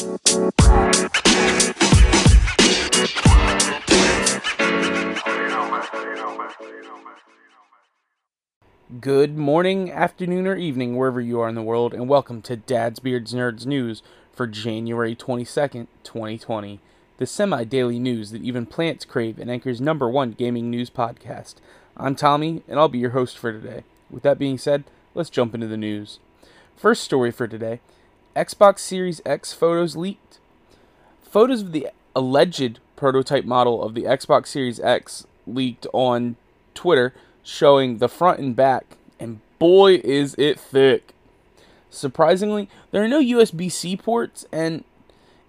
Good morning, afternoon, or evening, wherever you are in the world, and welcome to Dad's Beards Nerds News for January 22nd, 2020. The semi daily news that even plants crave and Anchor's number one gaming news podcast. I'm Tommy, and I'll be your host for today. With that being said, let's jump into the news. First story for today Xbox Series X photos leaked. Photos of the alleged prototype model of the Xbox Series X leaked on Twitter showing the front and back, and boy is it thick. Surprisingly, there are no USB C ports, and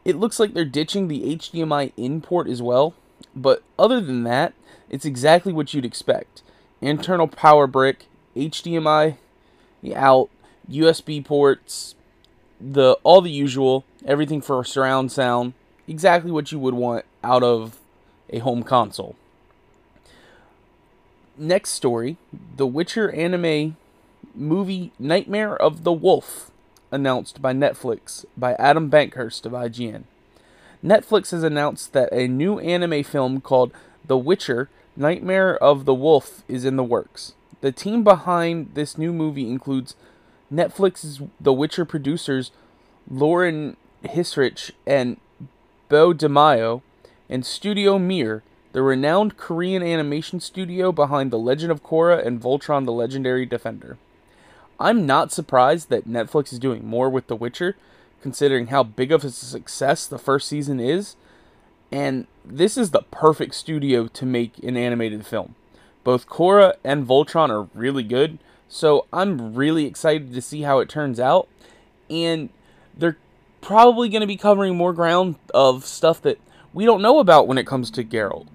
it looks like they're ditching the HDMI in port as well. But other than that, it's exactly what you'd expect internal power brick, HDMI out, USB ports, the all the usual, everything for surround sound, exactly what you would want out of a home console. Next story, The Witcher anime movie Nightmare of the Wolf announced by Netflix by Adam Bankhurst of IGN. Netflix has announced that a new anime film called The Witcher Nightmare of the Wolf is in the works. The team behind this new movie includes Netflix's The Witcher producers Lauren Hissrich and Beau DeMayo and Studio Mir, the renowned Korean animation studio behind The Legend of Korra and Voltron the Legendary Defender. I'm not surprised that Netflix is doing more with The Witcher, considering how big of a success the first season is, and this is the perfect studio to make an animated film. Both Korra and Voltron are really good, so I'm really excited to see how it turns out. And they're probably going to be covering more ground of stuff that we don't know about when it comes to Geralt.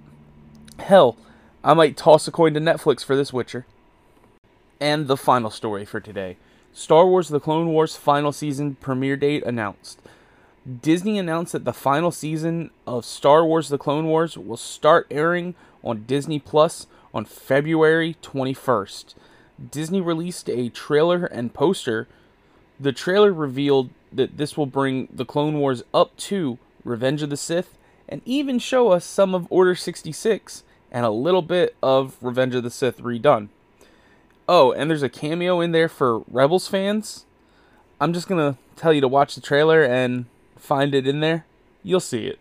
Hell, I might toss a coin to Netflix for this Witcher. And the final story for today Star Wars The Clone Wars final season premiere date announced. Disney announced that the final season of Star Wars The Clone Wars will start airing on Disney Plus on February 21st. Disney released a trailer and poster. The trailer revealed that this will bring the Clone Wars up to Revenge of the Sith and even show us some of Order 66 and a little bit of Revenge of the Sith redone. Oh, and there's a cameo in there for Rebels fans. I'm just going to tell you to watch the trailer and find it in there. You'll see it.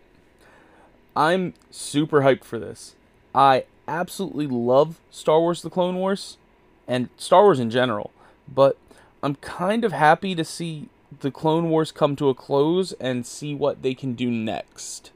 I'm super hyped for this. I absolutely love Star Wars The Clone Wars and Star Wars in general, but I'm kind of happy to see the Clone Wars come to a close and see what they can do next.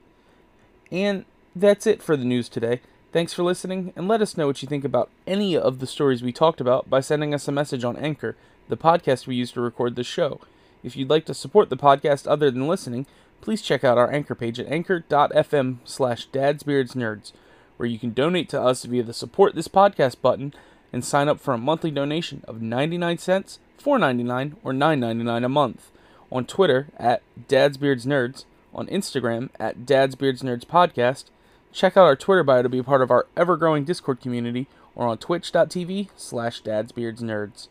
And that's it for the news today. Thanks for listening, and let us know what you think about any of the stories we talked about by sending us a message on Anchor, the podcast we use to record this show. If you'd like to support the podcast other than listening, please check out our Anchor page at anchor.fm slash dadsbeardsnerds, where you can donate to us via the support this podcast button and sign up for a monthly donation of 99 cents, 4.99, or 9.99 a month. On Twitter at dadsbeardsnerds, on Instagram at dadsbeardsnerds podcast, Check out our Twitter bio to be part of our ever growing Discord community or on twitch.tv slash dadsbeardsnerds.